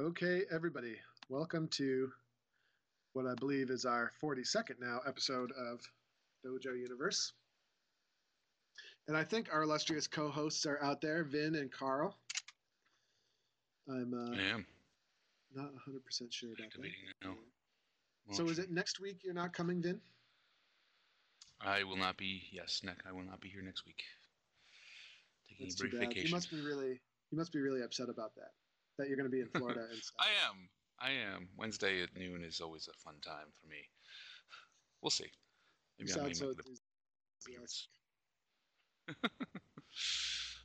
Okay, everybody, welcome to what I believe is our 42nd now episode of Dojo Universe. And I think our illustrious co hosts are out there, Vin and Carl. I'm uh, I am. not 100% sure about that. Now. So is it next week you're not coming, Vin? I will not be. Yes, Nick. I will not be here next week. Taking That's a brief vacation. You must be really you must be really upset about that. That you're going to be in Florida instead. I am. I am. Wednesday at noon is always a fun time for me. We'll see. Maybe I may so make it enthusiastic. a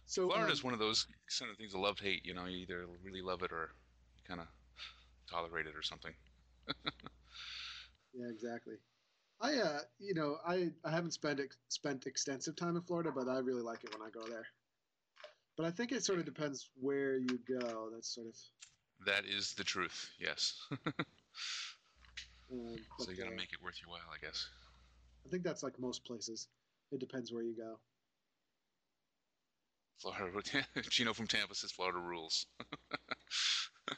So Florida's um, one of those kind of things of love hate. You know, you either really love it or you kind of tolerate it or something. Yeah, exactly. I, uh, you know, I, I haven't spent ex- spent extensive time in Florida, but I really like it when I go there. But I think it sort of depends where you go. That's sort of. That is the truth. Yes. Um, so you got to uh, make it worth your while, I guess. I think that's like most places. It depends where you go. Florida. Chino from Tampa says Florida rules.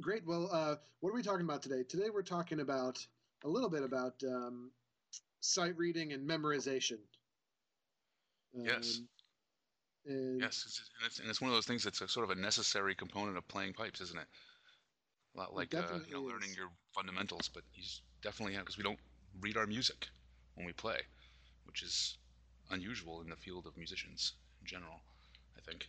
Great. Well, uh, what are we talking about today? Today we're talking about a little bit about um, sight reading and memorization. Um, Yes. And Yes, it's, and, it's, and it's one of those things that's a sort of a necessary component of playing pipes, isn't it? A lot like uh, you know, learning your fundamentals, but you definitely have because we don't read our music when we play, which is unusual in the field of musicians in general. I think.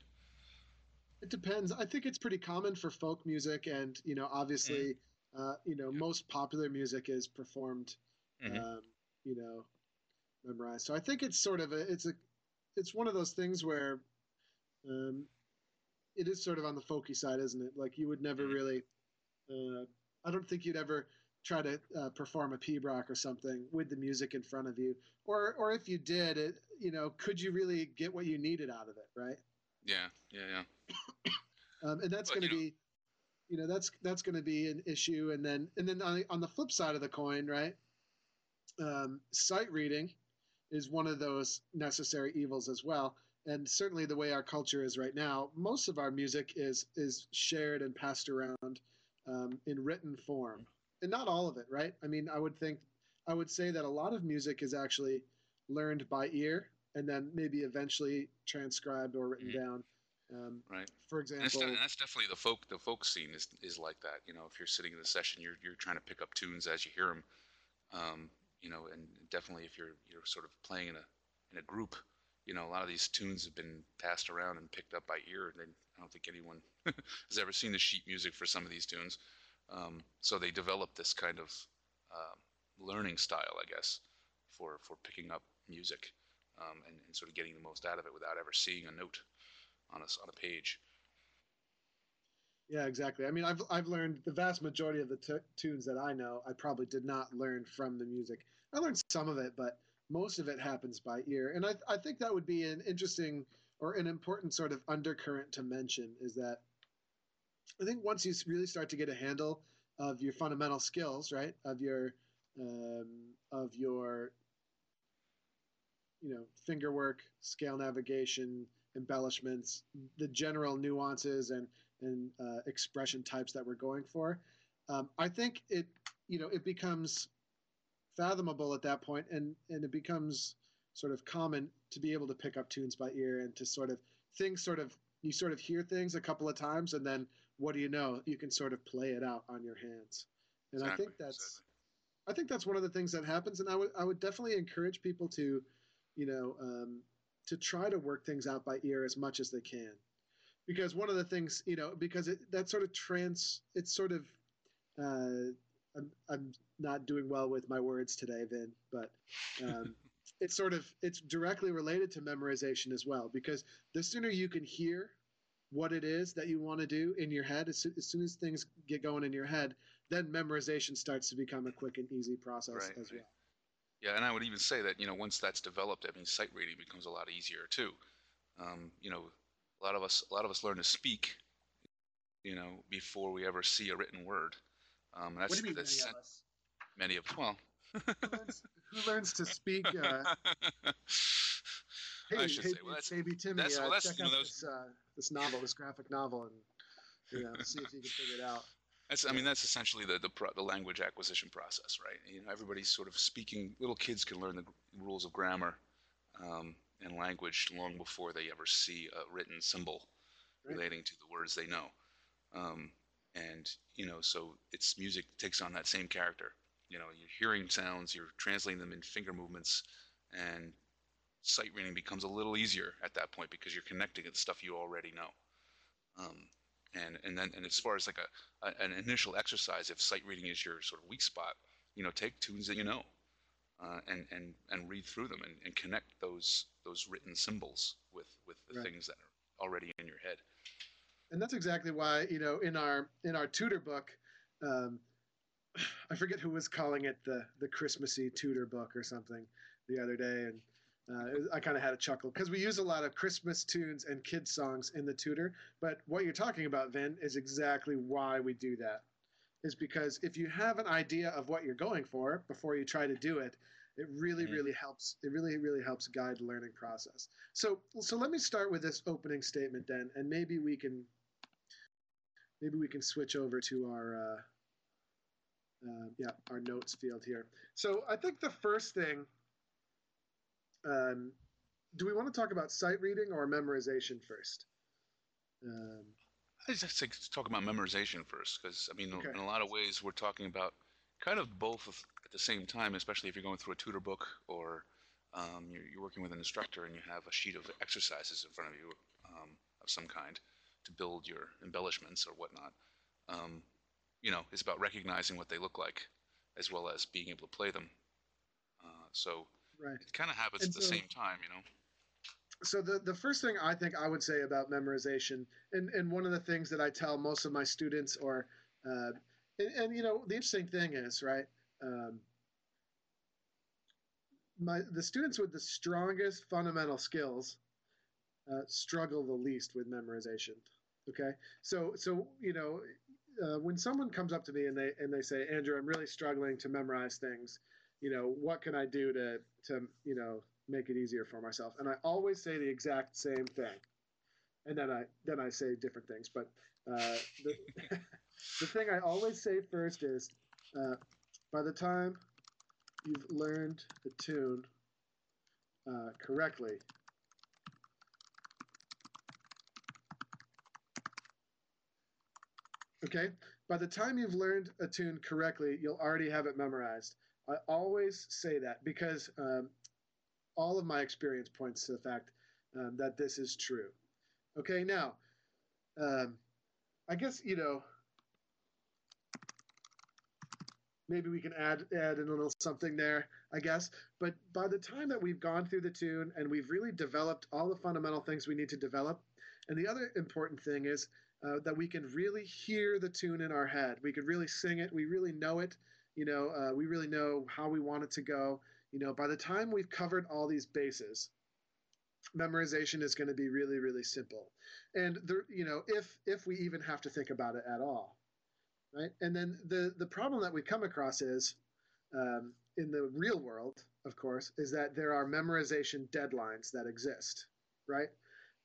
It depends. I think it's pretty common for folk music, and you know, obviously, uh, you know, most popular music is performed, Mhm. um, you know, memorized. So I think it's sort of a, it's a, it's one of those things where, um, it is sort of on the folky side, isn't it? Like you would never Mhm. really, uh, I don't think you'd ever try to uh, perform a pibroch or something with the music in front of you, or or if you did, it, you know, could you really get what you needed out of it, right? Yeah, yeah, yeah. um, and that's going to be you know that's that's going to be an issue and then and then on the, on the flip side of the coin right um, sight reading is one of those necessary evils as well and certainly the way our culture is right now most of our music is is shared and passed around um, in written form and not all of it right i mean i would think i would say that a lot of music is actually learned by ear and then maybe eventually transcribed or written Mhm. down um, Right. for that's, example de- and that's definitely the folk. The folk scene is is like that. You know, if you're sitting in a session, you're you're trying to pick up tunes as you hear them. Um, you know, and definitely if you're you're sort of playing in a in a group, you know, a lot of these tunes have been passed around and picked up by ear. And I don't think anyone has ever seen the sheet music for some of these tunes. Um, so they develop this kind of um learning style, I guess, for for picking up music um, and, and sort of getting the most out of it without ever seeing a note on a on a page. Yeah, exactly. I mean, I've I've learned the vast majority of the t- tunes that I know. I probably did not learn from the music. I learned some of it, but most of it happens by ear. And I I think that would be an interesting or an important sort of undercurrent to mention is that I think once you really start to get a handle of your fundamental skills, right, of your um, of your you know finger work, scale navigation, embellishments, the general nuances and and uh, expression types that we're going for. Um, I think it you know it becomes fathomable at that point, and and it becomes sort of common to be able to pick up tunes by ear and to sort of things sort of you sort of hear things a couple of times and then what do you know you can sort of play it out on your hands and i think that's exactly. I think that's one of the things that happens, and I would I would definitely encourage people to, you know, um, to try to work things out by ear as much as they can, because one of the things you know because it that sort of trans it's sort of uh, I'm I'm not doing well with my words today, Vin, but um, it's sort of it's directly related to memorization as well because the sooner you can hear what it is that you want to do in your head as, soo- as soon as things get going in your head then memorization starts to become a quick and easy process Right, as right. well Yeah, and I would even say that you know once that's developed, I mean, sight reading becomes a lot easier too. Um, you know, a lot of us a lot of us learn to speak, you know, before we ever see a written word. Um, that's what do you mean many of us many of well. who learns, who learns to speak uh, hey, I should hey, say. Well, that's, baby Timmy, that's- uh, well, that's, check you know, out those- this uh, this novel, this graphic novel, and you know, see if you can figure it out. That's, I mean, that's essentially the the, pro, the language acquisition process, right? You know, everybody's sort of speaking. Little kids can learn the rules of grammar um, and language long before they ever see a written symbol Right. relating to the words they know. Um, and you know, so it's music takes on that same character. You know, you're hearing sounds, you're translating them in finger movements, and sight reading becomes a little easier at that point because you're connecting it to stuff you already know. Um, and and then and as far as like a, a an initial exercise, if sight reading is your sort of weak spot, you know, take tunes that you know, uh, and and and read through them and, and connect those those written symbols with with the Right. things that are already in your head. and that's exactly why you know in our in our tutor book um, i forget who was calling it the the christmassy tutor book or something the other day and uh, was- i kind of had a chuckle because we use a lot of christmas tunes and kids songs in the tutor but what you're talking about vin is exactly why we do that is because if you have an idea of what you're going for before you try to do it it really Mhm. really helps it really really helps guide the learning process so so let me start with this opening statement then and maybe we can maybe we can switch over to our uh, uh, yeah our notes field here so i think the first thing um, do we want to talk about sight reading or memorization first um, I just to talk about memorization first, because I mean, Okay. in a lot of ways, we're talking about kind of both of- at the same time, especially if you're going through a tutor book or um, you're, you're working with an instructor and you have a sheet of exercises in front of you um, of some kind to build your embellishments or whatnot. Um, you know, it's about recognizing what they look like as well as being able to play them. Uh, so right it kind of happens And at the so- same time, you know. so the, the first thing I think I would say about memorization, and, and one of the things that I tell most of my students, or uh, and, and you know the interesting thing is right, um, my the students with the strongest fundamental skills uh, struggle the least with memorization. Okay, so so you know uh, when someone comes up to me and they and they say, Andrew, I'm really struggling to memorize things. You know, what can I do to to you know make it easier for myself? And I always say the exact same thing, and then I then I say different things. But uh, the the thing I always say first is, uh, by the time you've learned the tune uh, correctly, Okay. By the time you've learned a tune correctly, you'll already have it memorized. I always say that because um, all of my experience points to the fact um, that this is true. Okay. Now, um, I guess you know. Maybe we can add add in a little something there, I guess. But by the time that we've gone through the tune and we've really developed all the fundamental things we need to develop, and the other important thing is uh, that we can really hear the tune in our head. We could really sing it. We really know it. You know, uh, we really know how we want it to go. You know, by the time we've covered all these bases, memorization is going to be really, really simple. And the, you know, if if we even have to think about it at all, right? And then the the problem that we come across is um, in the real world, of course, is that there are memorization deadlines that exist, right?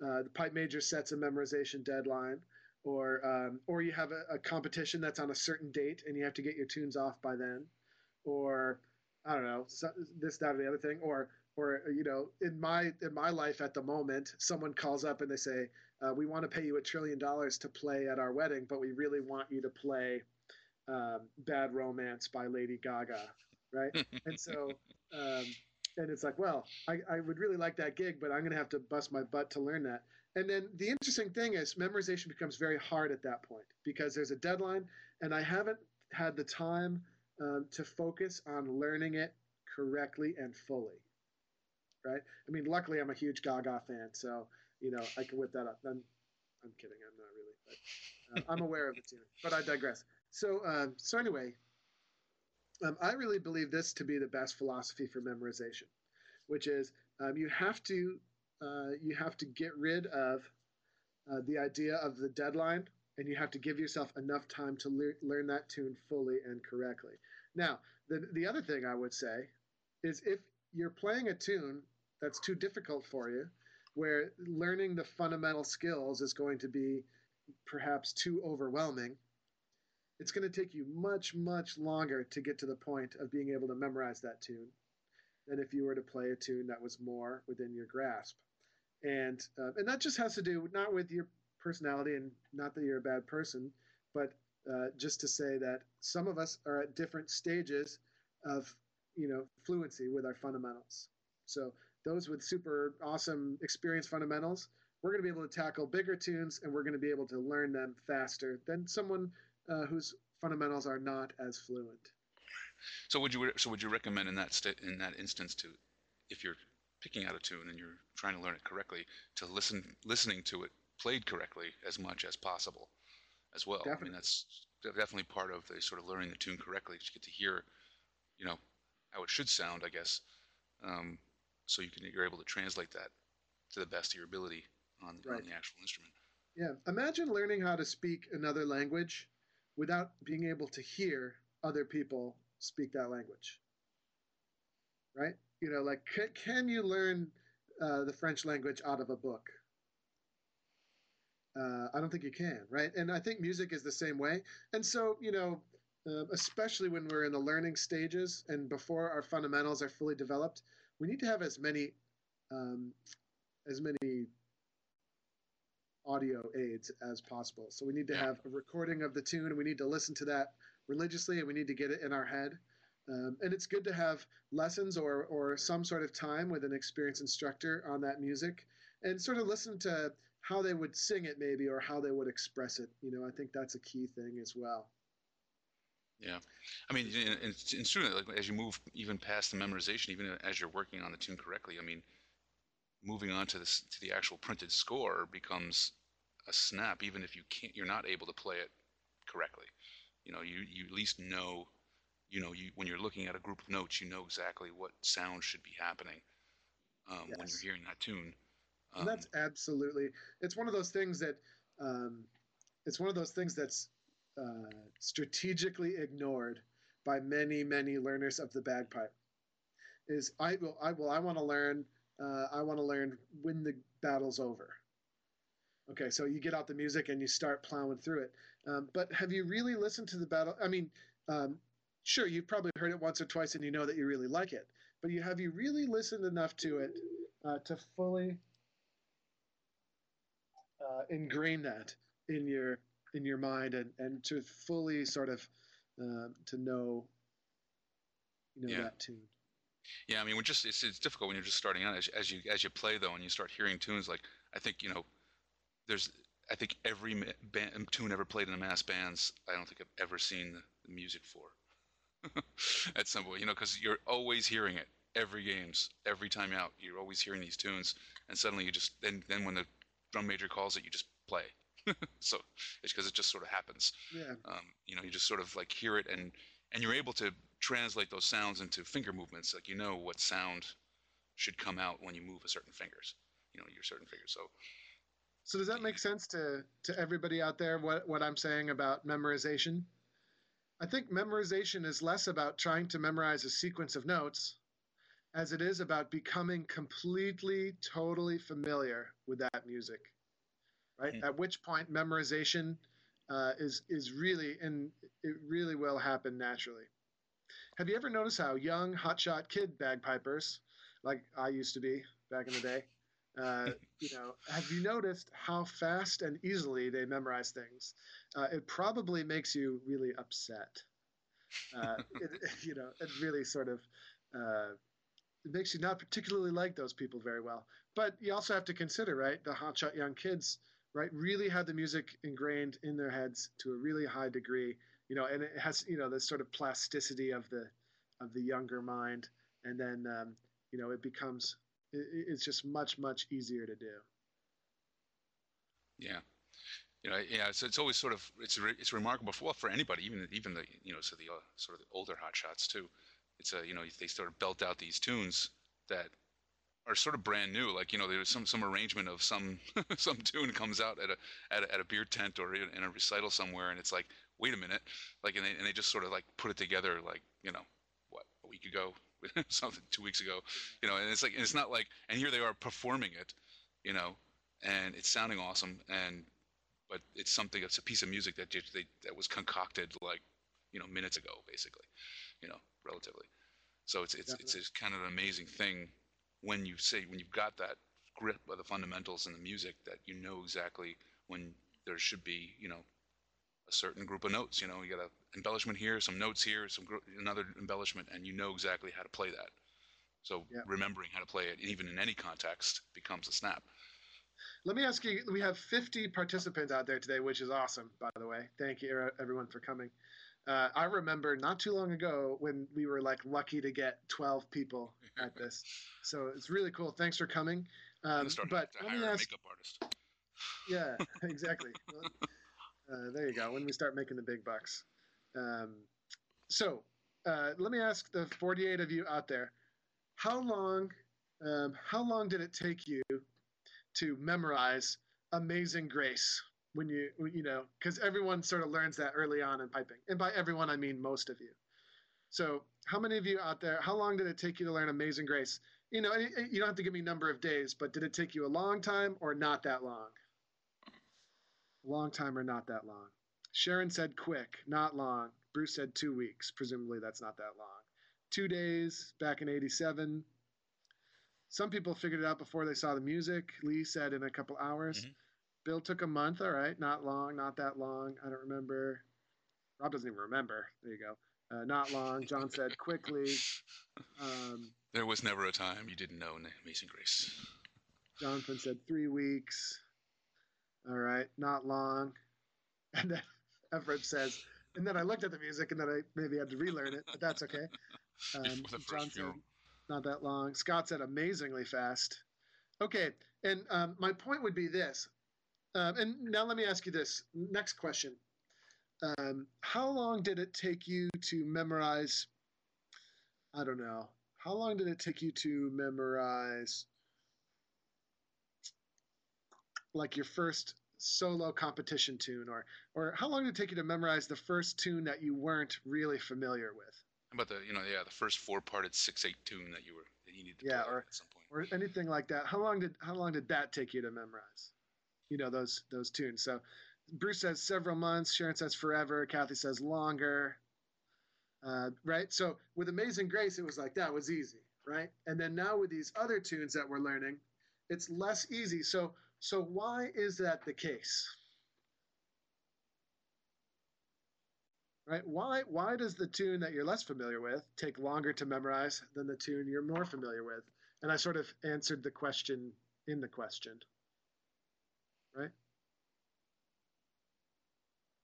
Uh, the pipe major sets a memorization deadline or um, or you have a, a, competition that's on a certain date and you have to get your tunes off by then, or I don't know so, this that or the other thing, or or you know in my in my life at the moment, someone calls up and they say uh, we want to pay you a trillion dollars to play at our wedding, but we really want you to play um, Bad Romance by Lady Gaga, right? and so. Um, and it's like, well, I, I would really like that gig, but I'm going to have to bust my butt to learn that. And then the interesting thing is, memorization becomes very hard at that point because there's a deadline, and I haven't had the time um, to focus on learning it correctly and fully. Right? I mean, luckily, I'm a huge Gaga fan, so you know I can whip that up. I'm, I'm kidding. I'm not really, but uh, I'm aware of the tune. But I digress. So, um, so anyway, um, I really believe this to be the best philosophy for memorization, which is um, you have to uh, you have to get rid of uh, the idea of the deadline, and you have to give yourself enough time to le- learn that tune fully and correctly. Now, the the other thing I would say is if you're playing a tune that's too difficult for you, where learning the fundamental skills is going to be perhaps too overwhelming, it's going to take you much, much longer to get to the point of being able to memorize that tune than if you were to play a tune that was more within your grasp. And uh, and that just has to do not with your personality and not that you're a bad person, but uh, just to say that some of us are at different stages of you know fluency with our fundamentals. So those with super awesome experience fundamentals, we're going to be able to tackle bigger tunes and we're going to be able to learn them faster than someone uh, whose fundamentals are not as fluent. So would you so would you recommend in that st- in that instance to if you're picking out a tune and you're trying to learn it correctly to listen listening to it played correctly as much as possible as well. Definitely. I mean that's definitely part of the sort of learning the tune correctly. You get to hear, you know, how it should sound, I guess. Um, so you can you're able to translate that to the best of your ability on, Right. on the actual instrument. Yeah, imagine learning how to speak another language without being able to hear other people speak that language. Right? You know, like, can, can you learn uh, the French language out of a book? Uh, I don't think you can, right? And I think music is the same way. And so, you know, uh, especially when we're in the learning stages and before our fundamentals are fully developed, we need to have as many, um, as many audio aids as possible. So we need to have a recording of the tune, and we need to listen to that religiously, and we need to get it in our head. Um, and it's good to have lessons or or some sort of time with an experienced instructor on that music, and sort of listen to how they would sing it, maybe, or how they would express it. You know, I think that's a key thing as well. Yeah, I mean, in, in, in student, like as you move even past the memorization, even as you're working on the tune correctly, I mean, moving on to this to the actual printed score becomes a snap, even if you can't, you're not able to play it correctly. You know, you you at least know, you know, you when you're looking at a group of notes, you know exactly what sound should be happening um, when you're hearing that tune. Um, And that's absolutely. It's one of those things that. Um, it's one of those things that's uh, strategically ignored by many, many learners of the bagpipe. Is I will I will I want to learn. Uh, I want to learn when the battle's over. Okay, so you get out the music and you start plowing through it. Um, but have you really listened to the battle? I mean, um, sure, you've probably heard it once or twice and you know that you really like it. But you have you really listened enough to it uh, to fully uh, ingrain that in your in your mind and, and to fully sort of um, to know you know Yeah. that tune. Yeah, I mean, we're just it's, it's difficult when you're just starting out. As, as you as you play though, and you start hearing tunes like I think you know, there's I think every band, tune ever played in a mass bands, I don't think I've ever seen the, the music for. At some point, you know, because you're always hearing it every games, every time out. You're always hearing these tunes, and suddenly you just then then when the drum major calls it, you just play. so it's because it just sort of happens Yeah, um, you know you just sort of like hear it and and you're able to translate those sounds into finger movements like you know what sound should come out when you move a certain fingers you know your certain fingers so So does that make sense to to everybody out there? What what I'm saying about memorization? I think memorization is less about trying to memorize a sequence of notes, as it is about becoming completely, totally familiar with that music. Right. Mhm. At which point memorization uh, is is really and it really will happen naturally. Have you ever noticed how young hotshot kid bagpipers, like I used to be back in the day, uh, you know, have you noticed how fast and easily they memorize things? Uh, it probably makes you really upset. Uh, it, you know, it really sort of uh, it makes you not particularly like those people very well. But you also have to consider, right, the hotshot young kids, right, really have the music ingrained in their heads to a really high degree. You know, and it has, you know, this sort of plasticity of the of the younger mind, and then um, you know, it becomes it, it's just much much easier to do. yeah you know yeah so it's always sort of it's re- it's remarkable for well, for anybody even even the you know so the uh, sort of the older hot shots too it's a you know they sort of belt out these tunes that are sort of brand new like you know there's some some arrangement of some some tune comes out at a at a, at a beer tent or in a recital somewhere and it's like wait a minute like and they, and they just sort of like put it together like you know what a week ago something two weeks ago, you know, and it's like and it's not like and here they are performing it, you know, and it's sounding awesome and but it's something it's a piece of music that just they that was concocted like you know minutes ago basically, you know, relatively. So it's it's Definitely. it's kind of an amazing thing when you say when you've got that grip of the fundamentals and the music that you know exactly when there should be you know a certain group of notes. You know, you got an embellishment here, some notes here, some another embellishment, and you know exactly how to play that. So yeah. remembering how to play it, even in any context, becomes a snap. Let me ask you. We have 50 participants out there today, which is awesome, by the way. Thank you, everyone, for coming. Uh, I remember not too long ago when we were like lucky to get 12 people at this. So it's really cool. Thanks for coming. Um, but let me ask, makeup artist. Yeah, exactly. Uh, there you go. When we start making the big bucks. Um, so uh, let me ask the 48 of you out there: How long? Um, how long did it take you to memorize "Amazing Grace"? When you you know, because everyone sort of learns that early on in piping, and by everyone I mean most of you. So, how many of you out there? How long did it take you to learn "Amazing Grace"? You know, you don't have to give me number of days, but did it take you a long time or not that long? Long time or not that long? Sharon said quick, not long. Bruce said two weeks. Presumably that's not that long. Two days back in 87. Some people figured it out before they saw the music. Lee said in a couple hours. Mm-hmm. Bill took a month. All right, not long, not that long. I don't remember. Rob doesn't even remember. There you go. Uh, not long. John said quickly. Um, there was never a time you didn't know Amazing Grace. Jonathan said three weeks. All right, not long. And then Everett says, and then I looked at the music and then I maybe had to relearn it, but that's okay. Um, John said, not that long. Scott said, amazingly fast. Okay, and um, my point would be this. Um, and now let me ask you this next question. Um, how long did it take you to memorize? I don't know. How long did it take you to memorize like your first solo competition tune or or how long did it take you to memorize the first tune that you weren't really familiar with how about the you know yeah the first four parted six eight tune that you were that you needed to yeah or, at some point or anything like that how long did how long did that take you to memorize you know those those tunes so bruce says several months sharon says forever kathy says longer uh, right so with amazing grace it was like that was easy right and then now with these other tunes that we're learning it's less easy so so, why is that the case? Right? Why, why does the tune that you're less familiar with take longer to memorize than the tune you're more familiar with? And I sort of answered the question in the question. Right?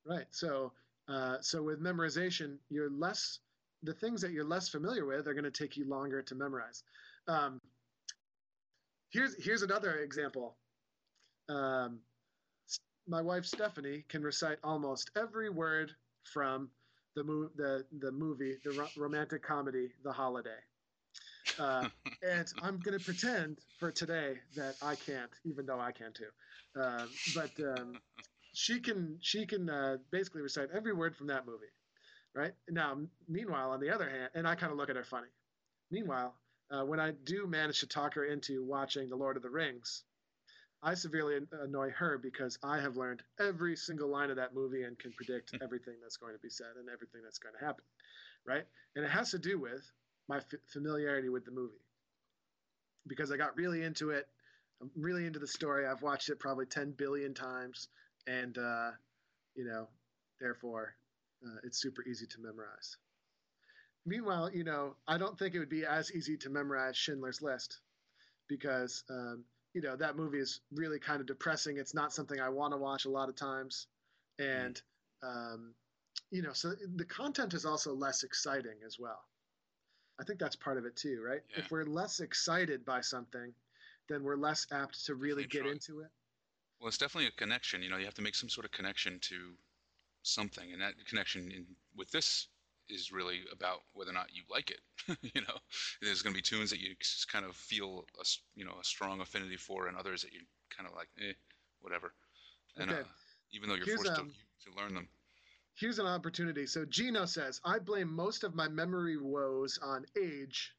Right. So, uh, so with memorization, you're less the things that you're less familiar with are going to take you longer to memorize. Um, here's here's another example um, my wife Stephanie can recite almost every word from the mo- the the movie, the ro- romantic comedy, The Holiday. Uh, and I'm going to pretend for today that I can't, even though I can too. Uh, but um, she can she can uh, basically recite every word from that movie, right? Now, meanwhile, on the other hand, and I kind of look at her funny. Meanwhile, uh, when I do manage to talk her into watching The Lord of the Rings, I severely annoy her because I have learned every single line of that movie and can predict everything that's going to be said and everything that's going to happen, right? And it has to do with my f- familiarity with the movie because I got really into it. I'm really into the story. I've watched it probably 10 billion times, and uh, you know, therefore, uh, it's super easy to memorize. Meanwhile, you know, I don't think it would be as easy to memorize Schindler's List because um, you know that movie is really kind of depressing. It's not something I want to watch a lot of times, and um, you know, so the content is also less exciting as well. I think that's part of it too, right? Yeah. If we're less excited by something, then we're less apt to really get into it. Well, it's definitely a connection. You know, you have to make some sort of connection to something, and that connection in, with this is really about whether or not you like it. you know, there's going to be tunes that you kind of feel a, you know a strong affinity for, and others that you kind of like, eh, whatever. And okay. uh, even though you're Here's, forced um, to, to learn them. Here's an opportunity. So Gino says, I blame most of my memory woes on age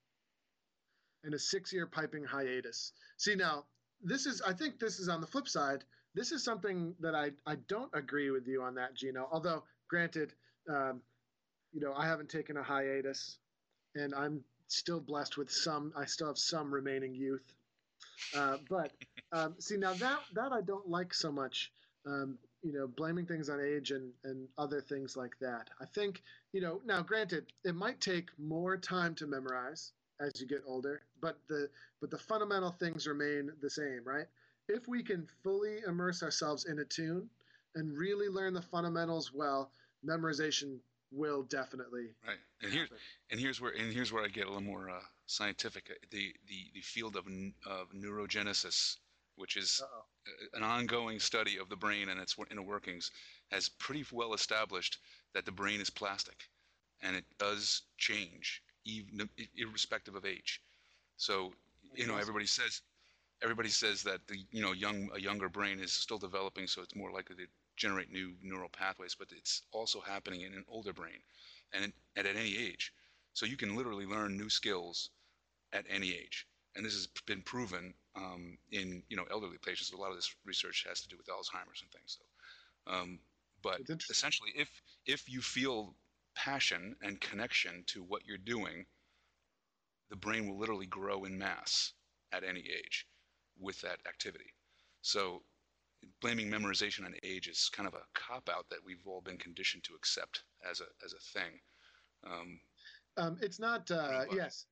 and a six-year piping hiatus. See now, this is I think this is on the flip side. This is something that I I don't agree with you on that, Gino. Although granted, um, you know I haven't taken a hiatus, and I'm still blessed with some. I still have some remaining youth. Uh, but um, see now that that I don't like so much. Um, you know, blaming things on age and and other things like that. I think you know now. Granted, it might take more time to memorize as you get older, but the but the fundamental things remain the same, right? If we can fully immerse ourselves in a tune and really learn the fundamentals well, memorization will definitely right. And here and here's where and here's where I get a little more uh, scientific. The the the field of of neurogenesis, which is Uh-oh. An ongoing study of the brain and its inner workings, has pretty well established that the brain is plastic, and it does change even irrespective of age. So you know everybody says everybody says that the you know young a younger brain is still developing, so it's more likely to generate new neural pathways. But it's also happening in an older brain, and at, at any age. So you can literally learn new skills at any age, and this has been proven um, in you know elderly patients. A lot of this research has to do with Alzheimer's and things. So, um, but essentially, if if you feel passion and connection to what you're doing, the brain will literally grow in mass at any age with that activity. So blaming memorization on age is kind of a cop out that we've all been conditioned to accept as a as a thing. Um, um, it's not. Uh, yes,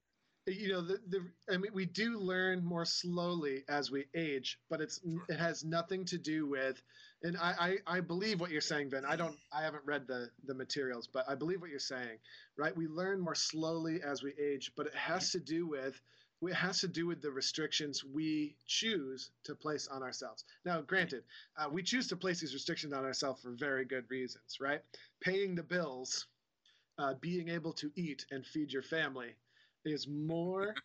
you know the, the I mean we do learn more slowly as we age, but it's it has nothing to do with and I, I, I believe what you're saying, Ben. I don't I haven't read the the materials, but I believe what you're saying. Right? We learn more slowly as we age, but it has to do with it has to do with the restrictions we choose to place on ourselves. Now, granted, uh, we choose to place these restrictions on ourselves for very good reasons, right? Paying the bills, uh, being able to eat and feed your family is more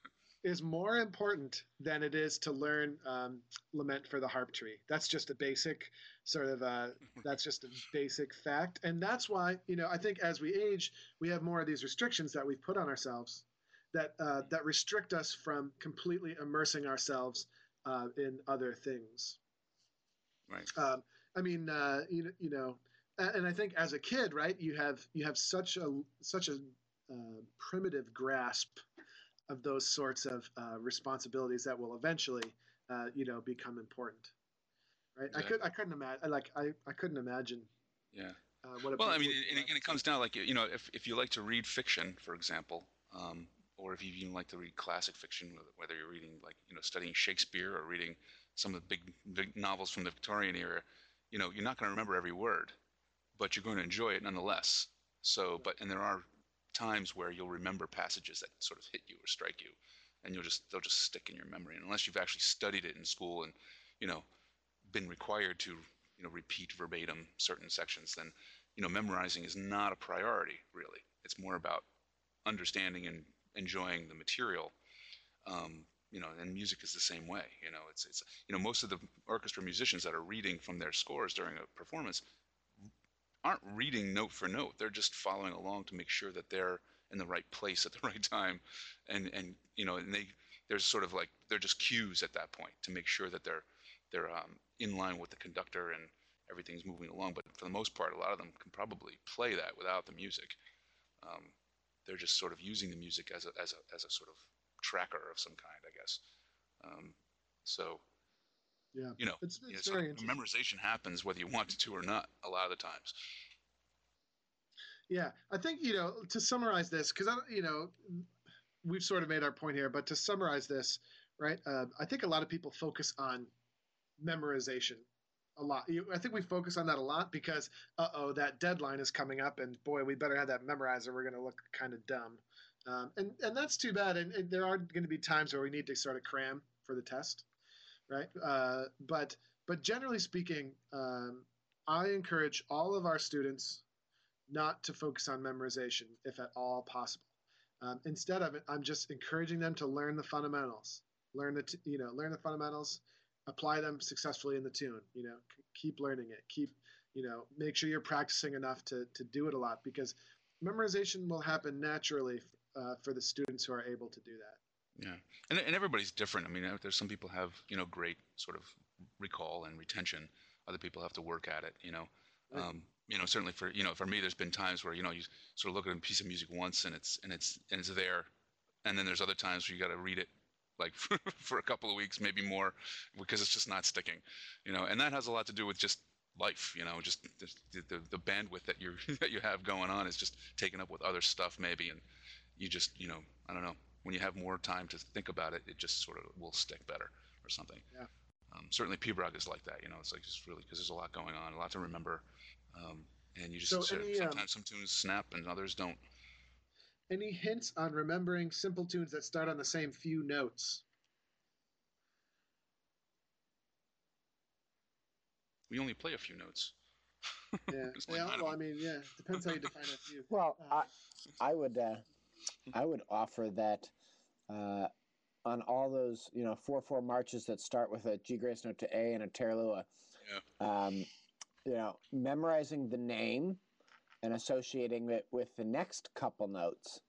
is more important than it is to learn um, lament for the harp tree. That's just a basic sort of uh, that's just a basic fact, and that's why you know I think as we age, we have more of these restrictions that we've put on ourselves that uh, that restrict us from completely immersing ourselves uh, in other things. Right. Um, I mean, uh, you you know, and I think as a kid, right, you have you have such a such a uh, primitive grasp of those sorts of uh, responsibilities that will eventually, uh, you know, become important. Right. Exactly. I could I couldn't imagine like I, I couldn't imagine. Yeah. Uh, what well, I mean, and, and, it comes down like you know, if if you like to read fiction, for example, um, or if you even like to read classic fiction, whether you're reading like you know studying Shakespeare or reading some of the big big novels from the Victorian era, you know, you're not going to remember every word, but you're going to enjoy it nonetheless. So, but and there are times where you'll remember passages that sort of hit you or strike you, and you'll just they'll just stick in your memory. And unless you've actually studied it in school and you know been required to you know repeat verbatim certain sections, then you know memorizing is not a priority really. It's more about understanding and enjoying the material. Um, you know, and music is the same way. You know, it's it's you know most of the orchestra musicians that are reading from their scores during a performance aren't reading note for note. They're just following along to make sure that they're in the right place at the right time, and and you know, and they there's sort of like they're just cues at that point to make sure that they're they're um, in line with the conductor and everything's moving along. But for the most part, a lot of them can probably play that without the music. Um, they're just sort of using the music as a as a as a sort of tracker of some kind, I guess. Um, so yeah, you know, it's, it's you know, sort of memorization happens whether you want it to or not. A lot of the times. Yeah, I think you know to summarize this because I you know we've sort of made our point here, but to summarize this, right? Uh, I think a lot of people focus on memorization a lot. I think we focus on that a lot because, uh oh, that deadline is coming up, and boy, we better have that memorized, or we're going to look kind of dumb. Um, and and that's too bad. And, and there are going to be times where we need to sort of cram for the test right? Uh, but but generally speaking, um, I encourage all of our students not to focus on memorization if at all possible. Um, instead of it, I'm just encouraging them to learn the fundamentals, learn the t- you know learn the fundamentals, apply them successfully in the tune. You know, c- keep learning it, keep you know make sure you're practicing enough to to do it a lot because memorization will happen naturally uh, for the students who are able to do that. Yeah, and and everybody's different. I mean, there's some people have you know great sort of recall and retention. Other people have to work at it. You know, right. um, you know certainly for you know for me, there's been times where you know you sort of look at a piece of music once and it's and it's and it's there, and then there's other times where you got to read it like for, for a couple of weeks, maybe more, because it's just not sticking. You know, and that has a lot to do with just life. You know, just the, the, the bandwidth that you that you have going on is just taken up with other stuff maybe, and you just you know I don't know when you have more time to think about it, it just sort of will stick better or something. Yeah. Um, certainly, Pibroch is like that. You know, it's like just really because there's a lot going on, a lot to remember, um, and you just so sort any, sometimes um, some tunes snap and others don't. Any hints on remembering simple tunes that start on the same few notes? We only play a few notes. yeah, yeah. Well, I mean, yeah, depends how you define a few. Well, uh, I, I would, uh, I would offer that uh, on all those, you know, four four marches that start with a G grace note to A and a taorluath. Yeah. Um, you know, memorizing the name and associating it with the next couple notes,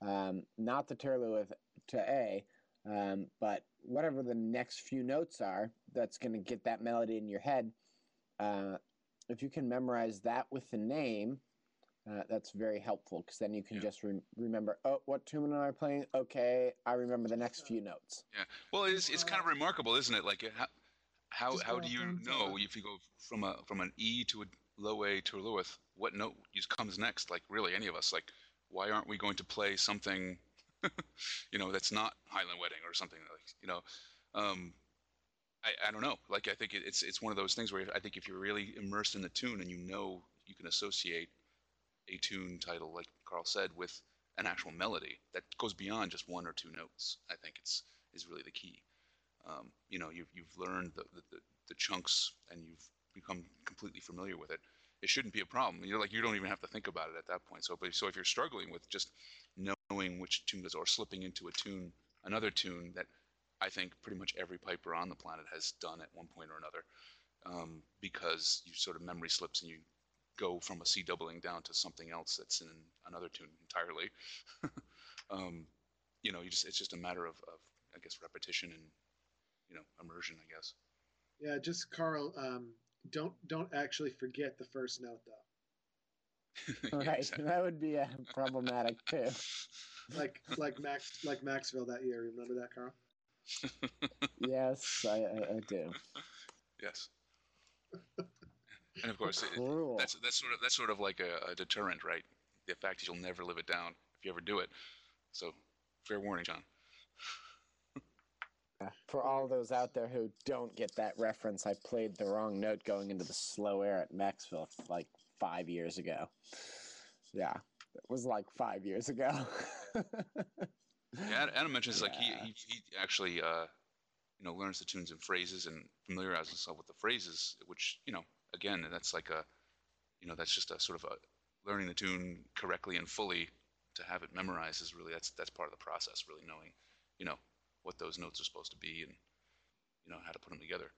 um, not the taorluath to A, um, but whatever the next few notes are, that's going to get that melody in your head. Uh, if you can memorize that with the name, uh, that's very helpful because then you can yeah. just re- remember, oh, what tune am I playing? Okay, I remember the next few notes. Yeah. Well, it's, it's kind of remarkable, isn't it? Like, how how, how do you know if you go from a from an E to a low A to a low loweth, what note comes next? Like, really, any of us? Like, why aren't we going to play something, you know, that's not Highland Wedding or something like, you know? Um, I, I don't know. Like, I think it's it's one of those things where I think if you're really immersed in the tune and you know you can associate a tune title, like Carl said, with an actual melody that goes beyond just one or two notes. I think it's is really the key. Um, you know, you've you've learned the, the, the chunks and you've become completely familiar with it. It shouldn't be a problem. You're like you don't even have to think about it at that point. So, but, so if you're struggling with just knowing which tune is or slipping into a tune, another tune that I think pretty much every piper on the planet has done at one point or another, um, because you sort of memory slips and you go from a C doubling down to something else that's in another tune entirely. um, you know, you just it's just a matter of, of I guess repetition and you know immersion. I guess. Yeah, just Carl. Um, don't don't actually forget the first note though. right, exactly. that would be uh, problematic too. like like Max like Maxville that year. Remember that, Carl? yes, I, I, I do. Yes and of course, it, that's that's sort of that's sort of like a, a, deterrent, right? The fact that you'll never live it down if you ever do it. So, fair warning, John. For all those out there who don't get that reference, I played the wrong note going into the slow air at Maxville like five years ago. Yeah, it was like five years ago. yeah, Adam mentions yeah. like he, he, he actually uh, you know learns the tunes and phrases and familiarizes himself with the phrases, which you know again, that's like a, you know, that's just a sort of a learning the tune correctly and fully to have it memorized is really that's that's part of the process. Really knowing, you know, what those notes are supposed to be and you know how to put them together.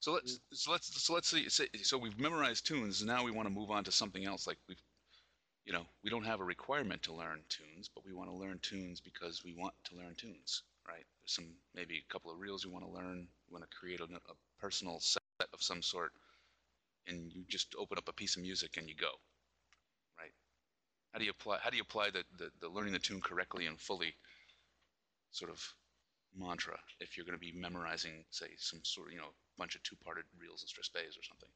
So let's so let's so let's see. So we've memorized tunes. Now we want to move on to something else. Like we've, you know, we don't have a requirement to learn tunes, but we want to learn tunes because we want to learn tunes, right? There's some maybe a couple of reels you want to learn. You want to create a, a personal set of some sort, and you just open up a piece of music and you go, right? How do you apply? How do you apply the, the, the learning the tune correctly and fully sort of mantra if you're going to be memorizing, say, some sort of you know bunch of two-parted reels and strathspeys or something?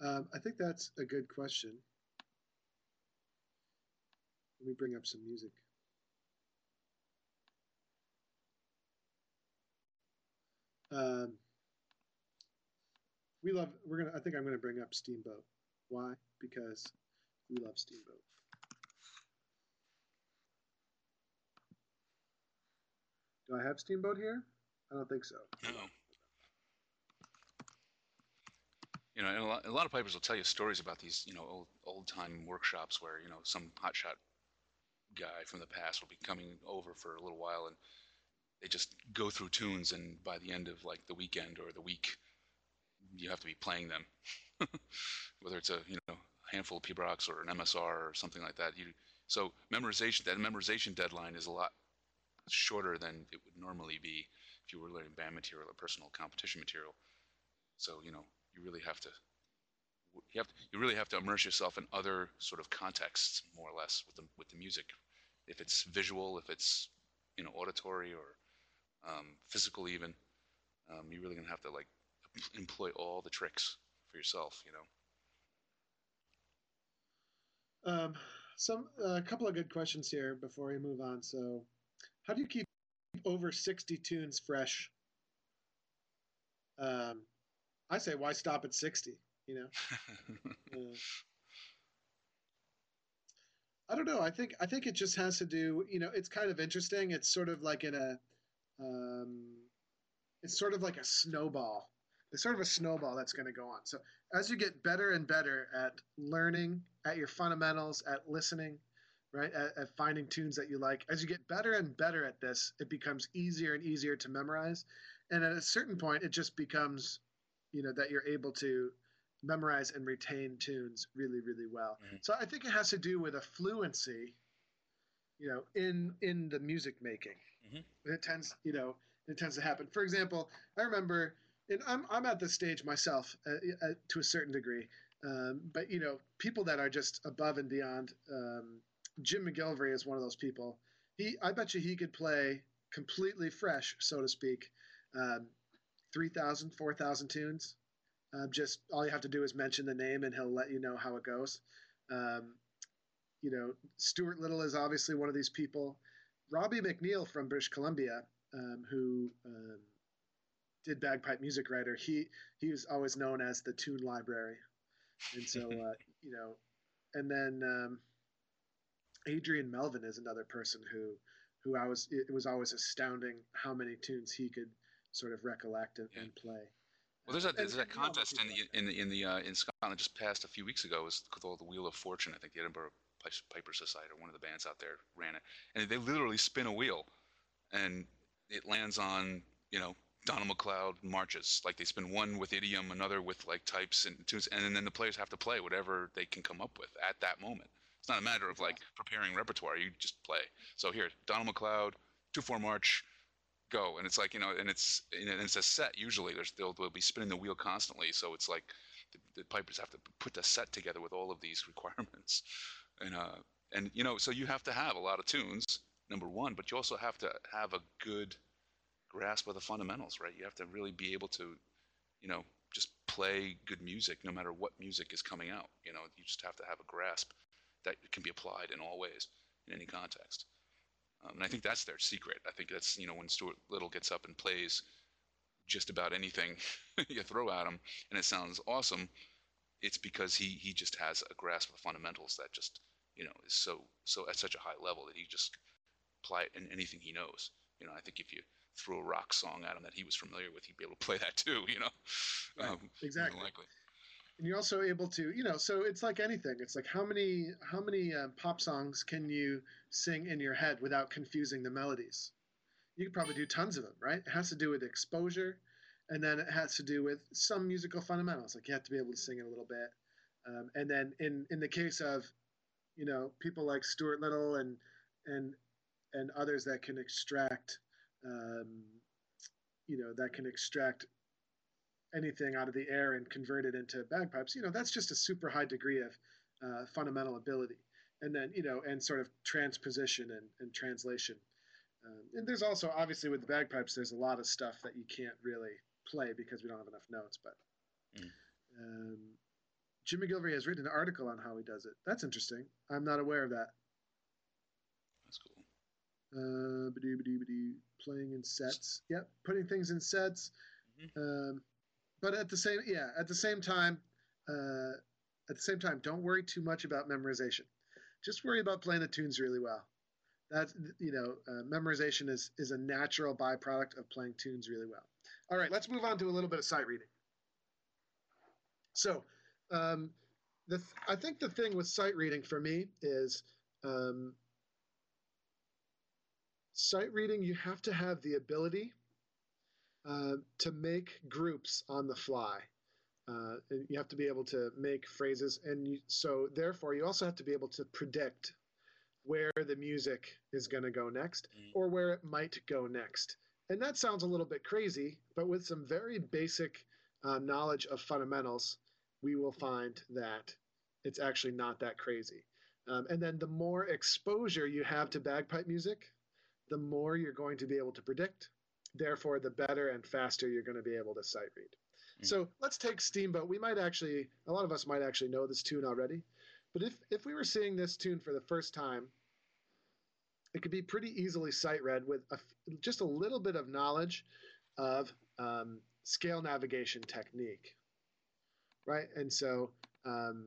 Um, I think that's a good question. Let me bring up some music. Um, we love. We're gonna. I think I'm gonna bring up Steamboat. Why? Because we love Steamboat. Do I have Steamboat here? I don't think so. No. You know, a lot, a lot of pipers will tell you stories about these, you know, old old time workshops where you know some hotshot guy from the past will be coming over for a little while and they just go through tunes and by the end of like the weekend or the week you have to be playing them whether it's a you know a handful of Pibrochs or an MSR or something like that you So memorization, that memorization deadline is a lot shorter than it would normally be if you were learning band material or personal competition material. So you know, you really have to you have to, you really have to immerse yourself in other sort of contexts more or less with the with the music. If it's visual, if it's you know auditory or um, physical even, um, you're really gonna have to like employ all the tricks for yourself. You know. Um, some a uh, couple of good questions here before we move on. So, how do you keep over 60 tunes fresh? Um, I say, why stop at 60? You know, uh, I don't know. I think I think it just has to do. You know, it's kind of interesting. It's sort of like in a, um, it's sort of like a snowball. It's sort of a snowball that's going to go on. So as you get better and better at learning, at your fundamentals, at listening, right, at, at finding tunes that you like, as you get better and better at this, it becomes easier and easier to memorize. And at a certain point, it just becomes, you know, that you're able to memorize and retain tunes really, really well. Mm-hmm. So I think it has to do with a fluency, you know, in in the music making. Mm-hmm. It tends, you know, it tends to happen. For example, I remember, and I'm I'm at this stage myself uh, uh, to a certain degree, um, but you know, people that are just above and beyond. Um, Jim McGillivray is one of those people. He, I bet you, he could play completely fresh, so to speak, um, 3,000, 4,000 tunes um, just all you have to do is mention the name, and he'll let you know how it goes. Um, you know, Stuart Liddell is obviously one of these people. Robbie McNeil from British Columbia, um, who um, did bagpipe music writer, he he was always known as the tune library, and so uh, you know, and then um, Adrian Melvin is another person who who I was it was always astounding how many tunes he could sort of recollect and, and play. Well, there's a there's a contest in the in the in the uh, in Scotland just passed a few weeks ago. It was called the Wheel of Fortune. I think the Edinburgh Piper Society or one of the bands out there ran it, and they literally spin a wheel, and it lands on you know Donald MacLeod marches. Like they spin one with idiom, another with like types and tunes, and then the players have to play whatever they can come up with at that moment. It's not a matter of like preparing repertoire. You just play. So here, Donald MacLeod, two four march go and it's like you know and it's and it's a set usually there's they'll, they'll be spinning the wheel constantly so it's like the, the, pipers have to put the set together with all of these requirements and uh and you know so you have to have a lot of tunes number one but you also have to have a good grasp of the fundamentals right you have to really be able to you know just play good music no matter what music is coming out you know you just have to have a grasp that can be applied in all ways in any context um, and I think that's their secret. I think that's you know when Stuart Liddell gets up and plays just about anything you throw at him, and it sounds awesome. It's because he he just has a grasp of fundamentals that just you know is so so at such a high level that he just apply it in anything he knows. You know, I think if you threw a rock song at him that he was familiar with, he'd be able to play that too. You know, right. um, exactly. Likely and you're also able to you know so it's like anything it's like how many how many uh, pop songs can you sing in your head without confusing the melodies you could probably do tons of them right it has to do with exposure and then it has to do with some musical fundamentals like you have to be able to sing it a little bit um, and then in in the case of you know people like Stuart Liddell and and and others that can extract um, you know that can extract anything out of the air and convert it into bagpipes, you know, that's just a super high degree of uh, fundamental ability. And then, you know, and sort of transposition and, and translation. Um, and there's also, obviously, with the bagpipes, there's a lot of stuff that you can't really play because we don't have enough notes. But mm. um, Jim McGillivray has written an article on how he does it. That's interesting. I'm not aware of that. That's cool. Uh, playing in sets. Yep, putting things in sets. Mm-hmm. Um, but at the same yeah at the same time uh, at the same time don't worry too much about memorization just worry about playing the tunes really well that's you know uh, memorization is is a natural byproduct of playing tunes really well all right let's move on to a little bit of sight reading so um, the th- i think the thing with sight reading for me is um, sight reading you have to have the ability uh, to make groups on the fly. Uh, you have to be able to make phrases, and you, so therefore you also have to be able to predict where the music is going to go next mm. or where it might go next. And that sounds a little bit crazy, but with some very basic uh, knowledge of fundamentals, we will find that it's actually not that crazy. Um, and then the more exposure you have to bagpipe music, the more you're going to be able to predict. Therefore, the better and faster you're going to be able to sight read. Mm. So let's take Steamboat. We might actually, a lot of us might actually know this tune already. But if, if we were seeing this tune for the first time, it could be pretty easily sight read with a, just a little bit of knowledge of um, scale navigation technique, right? And so, um,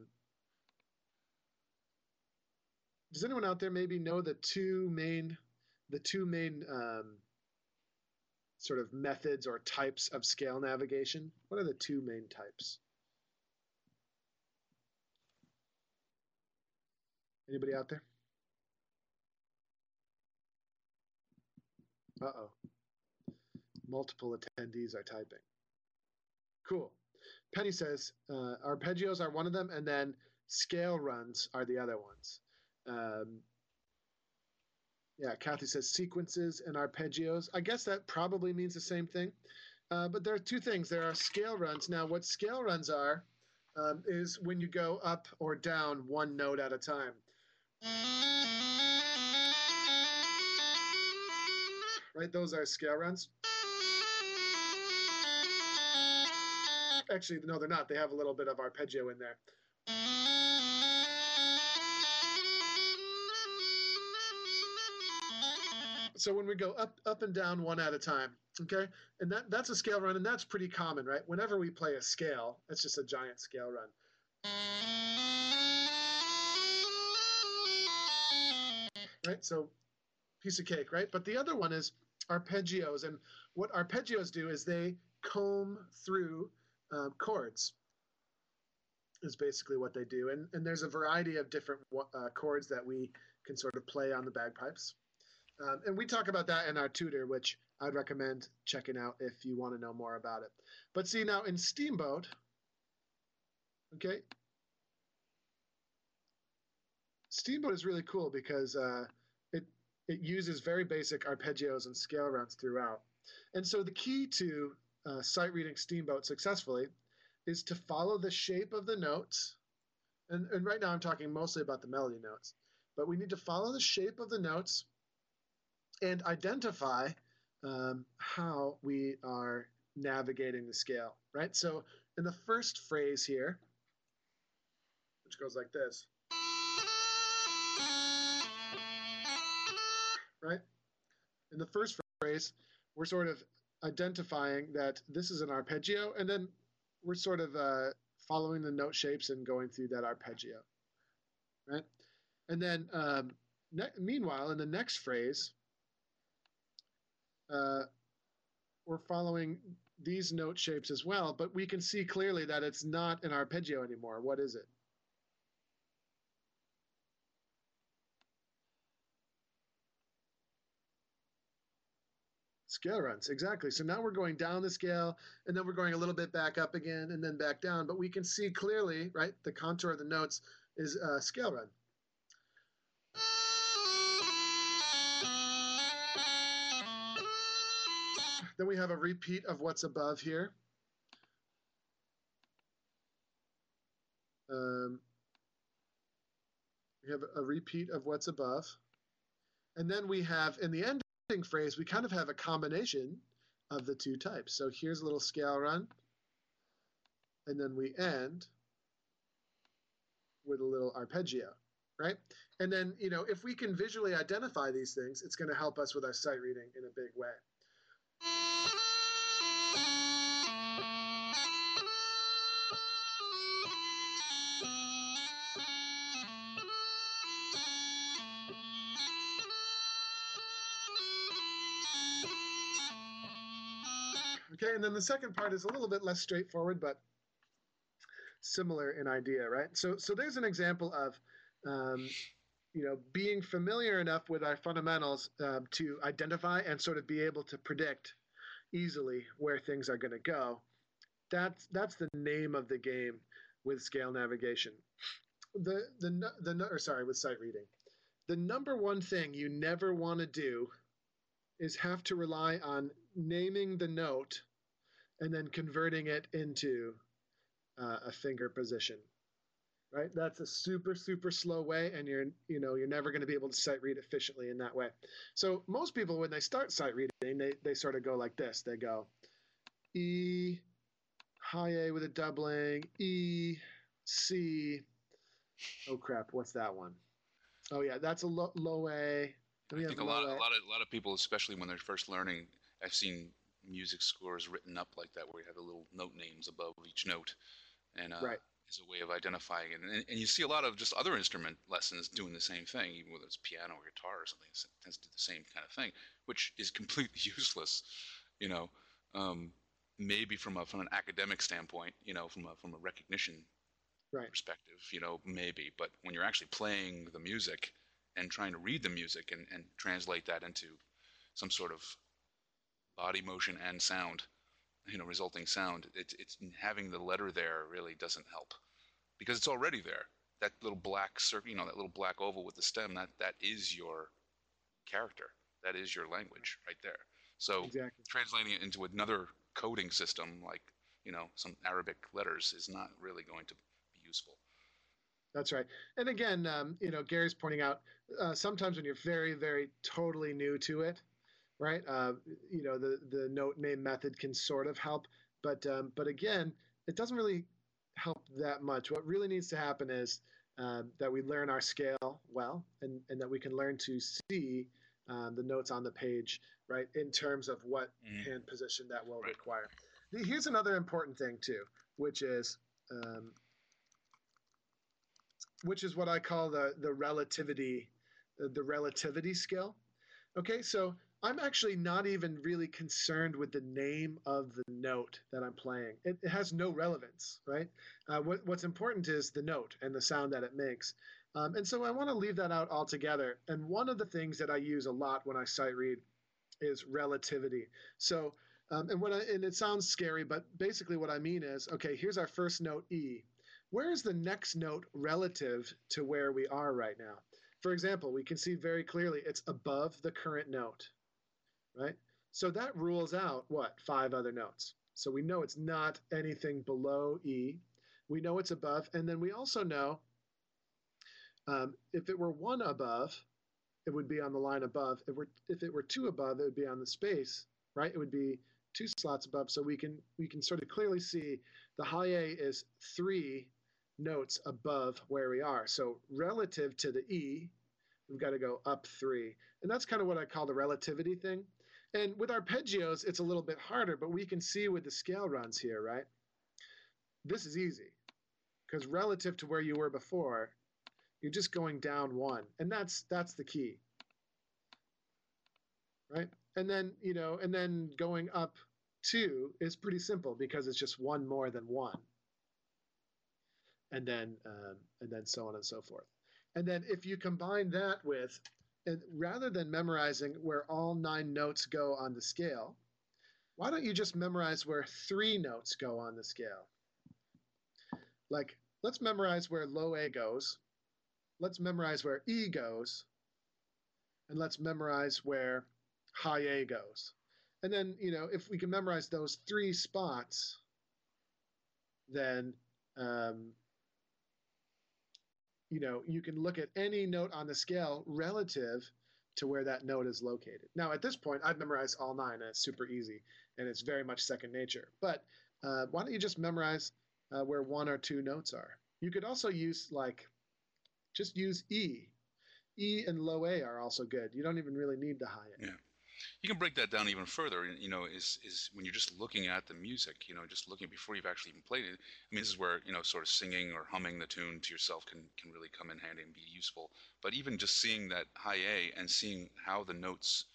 does anyone out there maybe know the two main, the two main um, sort of methods or types of scale navigation? What are the two main types? Anybody out there? Uh oh. Multiple attendees are typing. Cool. Penny says uh, arpeggios are one of them, and then scale runs are the other ones. Um, yeah, Kathy says sequences and arpeggios. I guess that probably means the same thing. Uh, but there are two things. There are scale runs. Now, what scale runs are um, is when you go up or down one note at a time. Right, those are scale runs. Actually, no, they're not. They have a little bit of arpeggio in there. So when we go up, up and down one at a time, okay, and that that's a scale run, and that's pretty common, right? Whenever we play a scale, it's just a giant scale run. Right, so piece of cake, right? But the other one is arpeggios, and what arpeggios do is they comb through um, chords is basically what they do. And, and there's a variety of different uh, chords that we can sort of play on the bagpipes. Um, and we talk about that in our tutor, which I'd recommend checking out if you want to know more about it. But see, now in Steamboat, okay, Steamboat is really cool because uh, it, uses very basic arpeggios and scale runs throughout. And so the key to uh, sight reading Steamboat successfully is to follow the shape of the notes. And, and right now I'm talking mostly about the melody notes, but we need to follow the shape of the notes and identify um, how we are navigating the scale, right? So in the first phrase here, which goes like this, right? In the first phrase, we're sort of identifying that this is an arpeggio, and then we're sort of uh, following the note shapes and going through that arpeggio, right? And then, um, ne- meanwhile, in the next phrase, uh, we're following these note shapes as well, but we can see clearly that it's not an arpeggio anymore. What is it? Scale runs, exactly. So now we're going down the scale, and then we're going a little bit back up again, and then back down. But we can see clearly, right, the contour of the notes is a scale run. Then we have a repeat of what's above here. Um, we have a repeat of what's above. And then we have, in the end phrase, we kind of have a combination of the two types. So here's a little scale run, and then we end with a little arpeggio, right? And then, you know, if we can visually identify these things, it's going to help us with our sight reading in a big way. Okay, and then the second part is a little bit less straightforward, but similar in idea, right? So, so there's an example of, um, you know, being familiar enough with our fundamentals um, to identify and sort of be able to predict easily where things are going to go. That's that's the name of the game with scale navigation. The the the or sorry with sight reading. the number one thing you never want to do is have to rely on naming the note and then converting it into uh, a finger position right? That's a super super slow way and you're you know you're never going to be able to sight read efficiently in that way. So most people when they start sight reading they, they sort of go like this. They go e high a with a doubling e c. Oh crap what's that one? Oh yeah that's a low, low a. I think a lot, a? lot of a lot of people, especially when they're first learning, I've seen music scores written up like that, where you have the little note names above each note, and uh, right. as a way of identifying it. And, and, you see a lot of just other instrument lessons doing the same thing, even whether it's piano or guitar or something. It tends to do the same kind of thing, which is completely useless. You know, um, maybe from a from an academic standpoint, you know, from a from a recognition right. perspective, you know, maybe. But when you're actually playing the music and trying to read the music and, and translate that into some sort of body motion and sound, you know, resulting sound, it's it's having the letter there really doesn't help because it's already there. That little black circle, you know, that little black oval with the stem, that that is your character. That is your language right there. So exactly. translating it into another coding system like, you know, some Arabic letters is not really going to be useful. That's right. And again, um, you know, Gary's pointing out uh, sometimes when you're very, very totally new to it, right? Uh, you know, the the note name method can sort of help, but um, but again, it doesn't really help that much. What really needs to happen is um, that we learn our scale well, and and that we can learn to see um, the notes on the page, right, in terms of what mm-hmm. hand position that will right. require. Here's another important thing too, which is um, which is what I call the the relativity the relativity skill. Okay, so I'm actually not even really concerned with the name of the note that I'm playing. It, it has no relevance, right? Uh, what, what's important is the note and the sound that it makes. Um, and so I want to leave that out altogether. And one of the things that I use a lot when I sight read is relativity. So, um, and when I, and it sounds scary, but basically what I mean is, okay, here's our first note E where is the next note relative to where we are right now? For example, we can see very clearly it's above the current note, right? So that rules out what? Five other notes. So we know it's not anything below E. We know it's above. And then we also know um, if it were one above, it would be on the line above. If, we're, if it were two above, it would be on the space, right? It would be two slots above. So we can we can sort of clearly see the high A is three notes above where we are. So relative to the E, we've got to go up three. And that's kind of what I call the relativity thing. And with arpeggios, it's a little bit harder, but we can see with the scale runs here, right? This is easy because relative to where you were before, you're just going down one. And that's that's the key. Right? And then, you know, and then going up two is pretty simple because it's just one more than one and then um, and then so on and so forth. And then if you combine that with, and rather than memorizing where all nine notes go on the scale, why don't you just memorize where three notes go on the scale? Like, let's memorize where low A goes. Let's memorize where E goes. And let's memorize where high A goes. And then, you know, if we can memorize those three spots, then um, you know, you can look at any note on the scale relative to where that note is located. Now, at this point, I've memorized all nine, and it's super easy, and it's very much second nature. But uh, why don't you just memorize uh, where one or two notes are? You could also use like, just use E. E and low A are also good. You don't even really need the high A. Yeah you can break that down even further. You know, is is when you're just looking at the music. You know, just looking before you've actually even played it. I mean, this is where you know, sort of singing or humming the tune to yourself can can really come in handy and be useful. But even just seeing that high A and seeing how the notes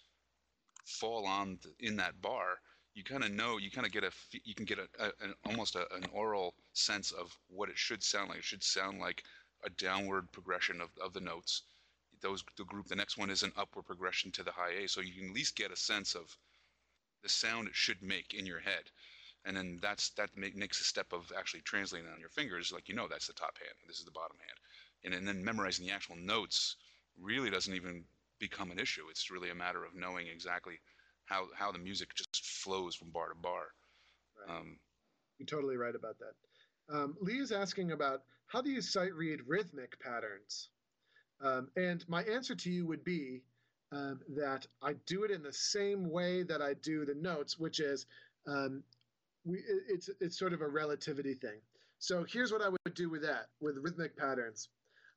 fall on the, in that bar, you kind of know. You kind of get a you can get a, a an, almost a, an oral sense of what it should sound like. It should sound like a downward progression of, of the notes those the group. The next one is an upward progression to the high A, so you can at least get a sense of the sound it should make in your head, and then that's that make, makes a step of actually translating on your fingers. Like you know, that's the top hand, this is the bottom hand, and, and then memorizing the actual notes really doesn't even become an issue. It's really a matter of knowing exactly how how the music just flows from bar to bar. Right. Um, You're totally right about that. Um, Lee is asking about how do you sight read rhythmic patterns, um, and my answer to you would be um, that I do it in the same way that I do the notes, which is um, we, it's it's sort of a relativity thing. So here's what I would do with that with rhythmic patterns.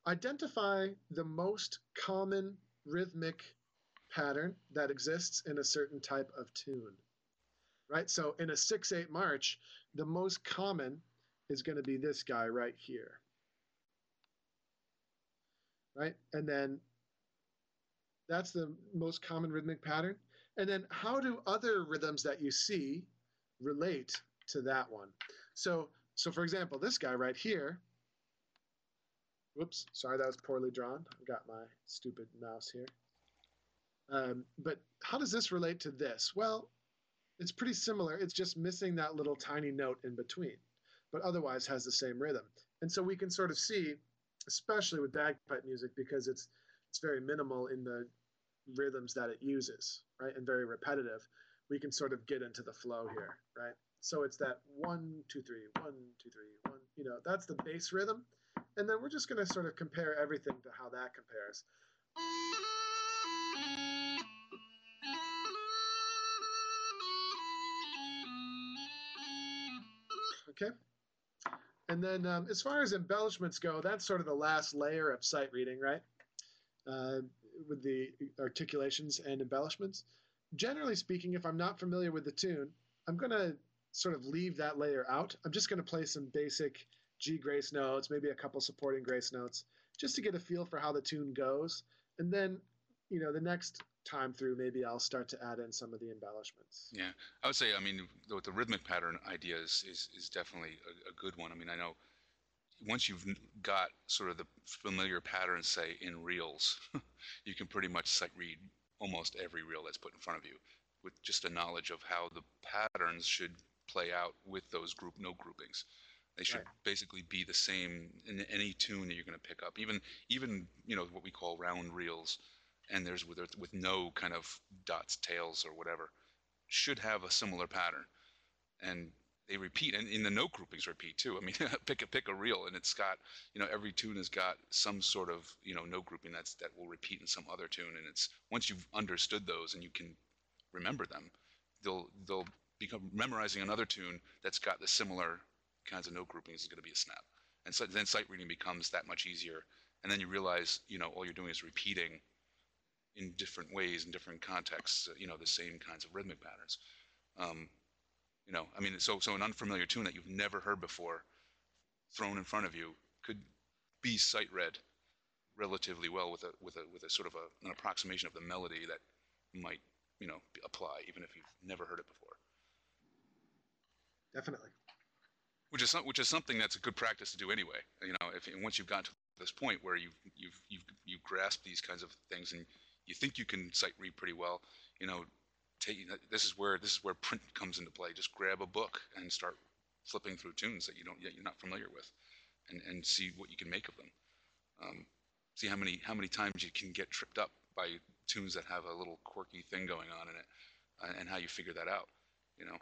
Identify the most common rhythmic pattern that exists in a certain type of tune. Right? So in a 6 8 march, the most common is going to be this guy right here. Right? And then that's the most common rhythmic pattern. And then how do other rhythms that you see relate to that one? So, so for example, this guy right here. Whoops, sorry, that was poorly drawn. I've got my stupid mouse here. Um, but how does this relate to this? Well, it's pretty similar. It's just missing that little tiny note in between, but otherwise has the same rhythm. And so we can sort of see, especially with bagpipe music, because it's it's very minimal in the rhythms that it uses, right, and very repetitive. We can sort of get into the flow here, right? So it's that one, two, three, one, two, three, one. You know, that's the bass rhythm, and then we're just going to sort of compare everything to how that compares. Okay. And then um, as far as embellishments go, that's sort of the last layer of sight reading, right? Uh, with the articulations and embellishments. Generally speaking, if I'm not familiar with the tune, I'm going to sort of leave that layer out. I'm just going to play some basic G grace notes, maybe a couple supporting grace notes, just to get a feel for how the tune goes. And then, you know, the next time through, maybe I'll start to add in some of the embellishments. Yeah, I would say, I mean, the, the rhythmic pattern idea is, is, is definitely a, a, good one. I mean, I know once you've got sort of the familiar patterns, say in reels, you can pretty much sight read almost every reel that's put in front of you with just a knowledge of how the patterns should play out with those group note groupings. They should right. basically be the same in any tune that you're going to pick up. Even even you know what we call round reels and there's with with no kind of dots, tails, or whatever, should have a similar pattern, and they repeat, and in the note groupings repeat too. I mean, pick a pick a reel, and it's got you know every tune has got some sort of you know note grouping that's that will repeat in some other tune, and it's once you've understood those and you can remember them, they'll they'll become memorizing another tune that's got the similar kinds of note groupings is going to be a snap, and so then sight reading becomes that much easier, and then you realize you know all you're doing is repeating in different ways in different contexts. You know, the same kinds of rhythmic patterns. Um, you know, I mean, so so an unfamiliar tune that you've never heard before, thrown in front of you, could be sight read relatively well with a with a with a sort of a, an approximation of the melody that might you know apply even if you've never heard it before. Definitely. Which is which is something that's a good practice to do anyway. You know, if once you've gotten to this point where you've you've you've you grasp these kinds of things and you think you can sight read pretty well, you know, take, this is where this is where print comes into play. Just grab a book and start flipping through tunes that you don't yet you're not familiar with, and, and see what you can make of them. Um, see how many how many times you can get tripped up by tunes that have a little quirky thing going on in it, uh, and how you figure that out. You know.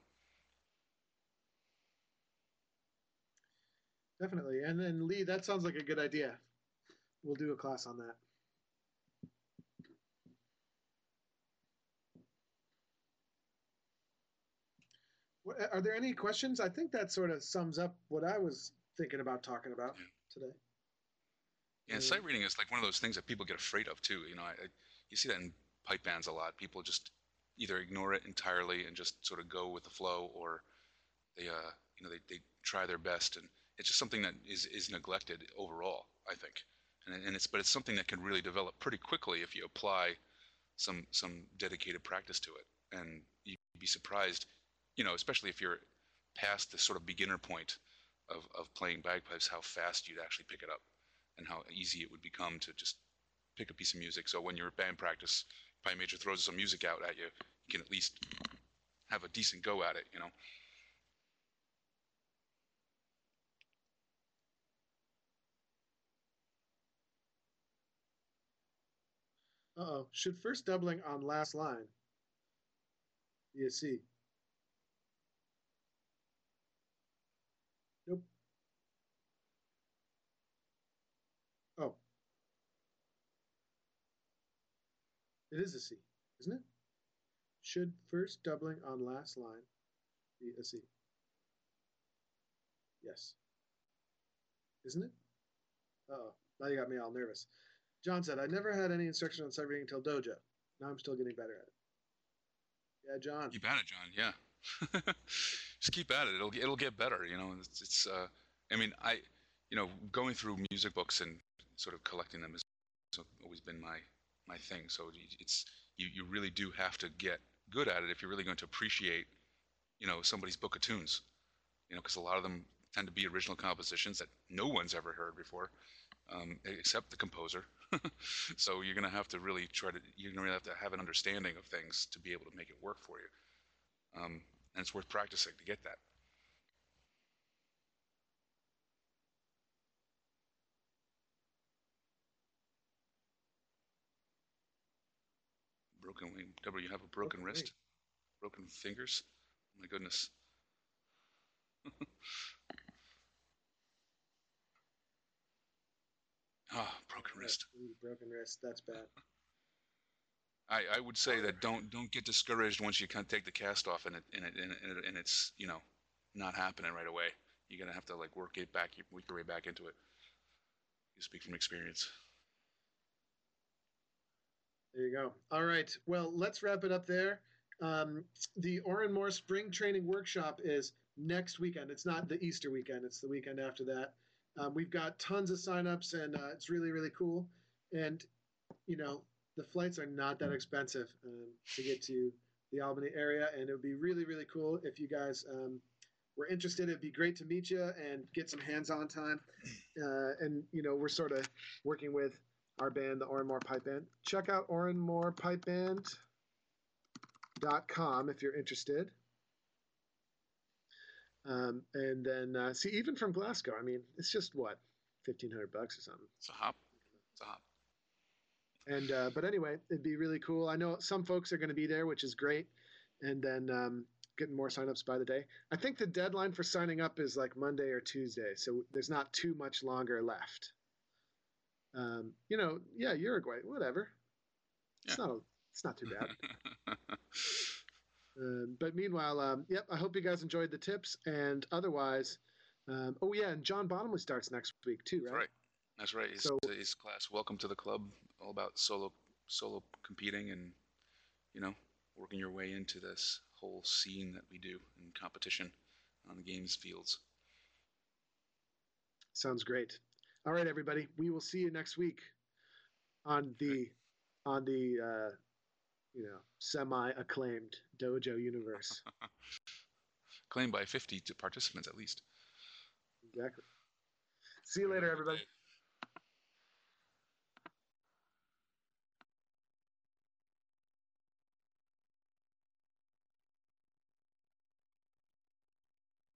Definitely, and then Lee, that sounds like a good idea. We'll do a class on that. Are there any questions? I think that sort of sums up what I was thinking about talking about yeah. today. Yeah, sight reading is like one of those things that people get afraid of too. You know, I, I, you see that in pipe bands a lot. People just either ignore it entirely and just sort of go with the flow, or they, uh, you know, they, they try their best, and it's just something that is is neglected overall. I think, and, and it's but it's something that can really develop pretty quickly if you apply some some dedicated practice to it, and you'd be surprised you know, especially if you're past the sort of beginner point of, of playing bagpipes, how fast you'd actually pick it up and how easy it would become to just pick a piece of music. So when you're at band practice, pipe major throws some music out at you, you can at least have a decent go at it, you know. Uh oh. Should first doubling on last line be a C? Nope. Oh. It is a C, isn't it? Should first doubling on last line be a C? Yes. Isn't it? oh. Now you got me all nervous. John said, I never had any instruction on sight reading until Dojo. Now I'm still getting better at it. Yeah, John. Keep at it, John. Yeah. Just keep at it. It'll it'll get better. You know, it's, it's uh, I mean, I, you know, going through music books and sort of collecting them has always been my my thing. So it's you you really do have to get good at it if you're really going to appreciate, you know, somebody's book of tunes. You know, because a lot of them tend to be original compositions that no one's ever heard before, um, except the composer. so you're going to have to really try to you're going to have to have an understanding of things to be able to make it work for you. Um, and it's worth practicing to get that. Broken wing. W, you have a broken, broken wrist? Broken fingers? Oh my goodness. Ah, oh, broken wrist. broken wrist. That's bad. I, I would say that don't don't get discouraged once you kind of take the cast off and it and it and, it, and it's you know not happening right away. You're gonna have to like work it back, work your way back into it. You speak from experience. There you go. All right. Well, let's wrap it up there. Um, the Oran Mór Spring Training Workshop is next weekend. It's not the Easter weekend. It's the weekend after that. Um, we've got tons of signups, and uh, it's really really cool. And you know the flights are not that expensive um, to get to the Albany area, and it would be really really cool if you guys um, were interested. It'd be great to meet you and get some hands-on time. Uh, and you know we're sort of working with our band, the Oran Mór Pipe Band. Check out oranmoorepipeband.com if you're interested. Um, and then uh, see, even from Glasgow, I mean, it's just what fifteen hundred bucks or something. It's a hop. It's a hop. And uh, but anyway, it'd be really cool. I know some folks are going to be there, which is great. And then um, getting more signups by the day. I think the deadline for signing up is like Monday or Tuesday, so there's not too much longer left. Um, you know, yeah, Uruguay, whatever. It's yeah. not. A, it's not too bad. Uh, but meanwhile, um, yep, I hope you guys enjoyed the tips. And otherwise, um, oh yeah, and John Bottomley starts next week too, right? That's right. That's right. His, so, his class, Welcome to the Club, all about solo solo competing and you know working your way into this whole scene that we do in competition on the games fields. Sounds great. All right, everybody. We will see you next week on the on the uh, you know, semi-acclaimed dojo universe. Claimed by 50 participants at least. Exactly. See you later, everybody.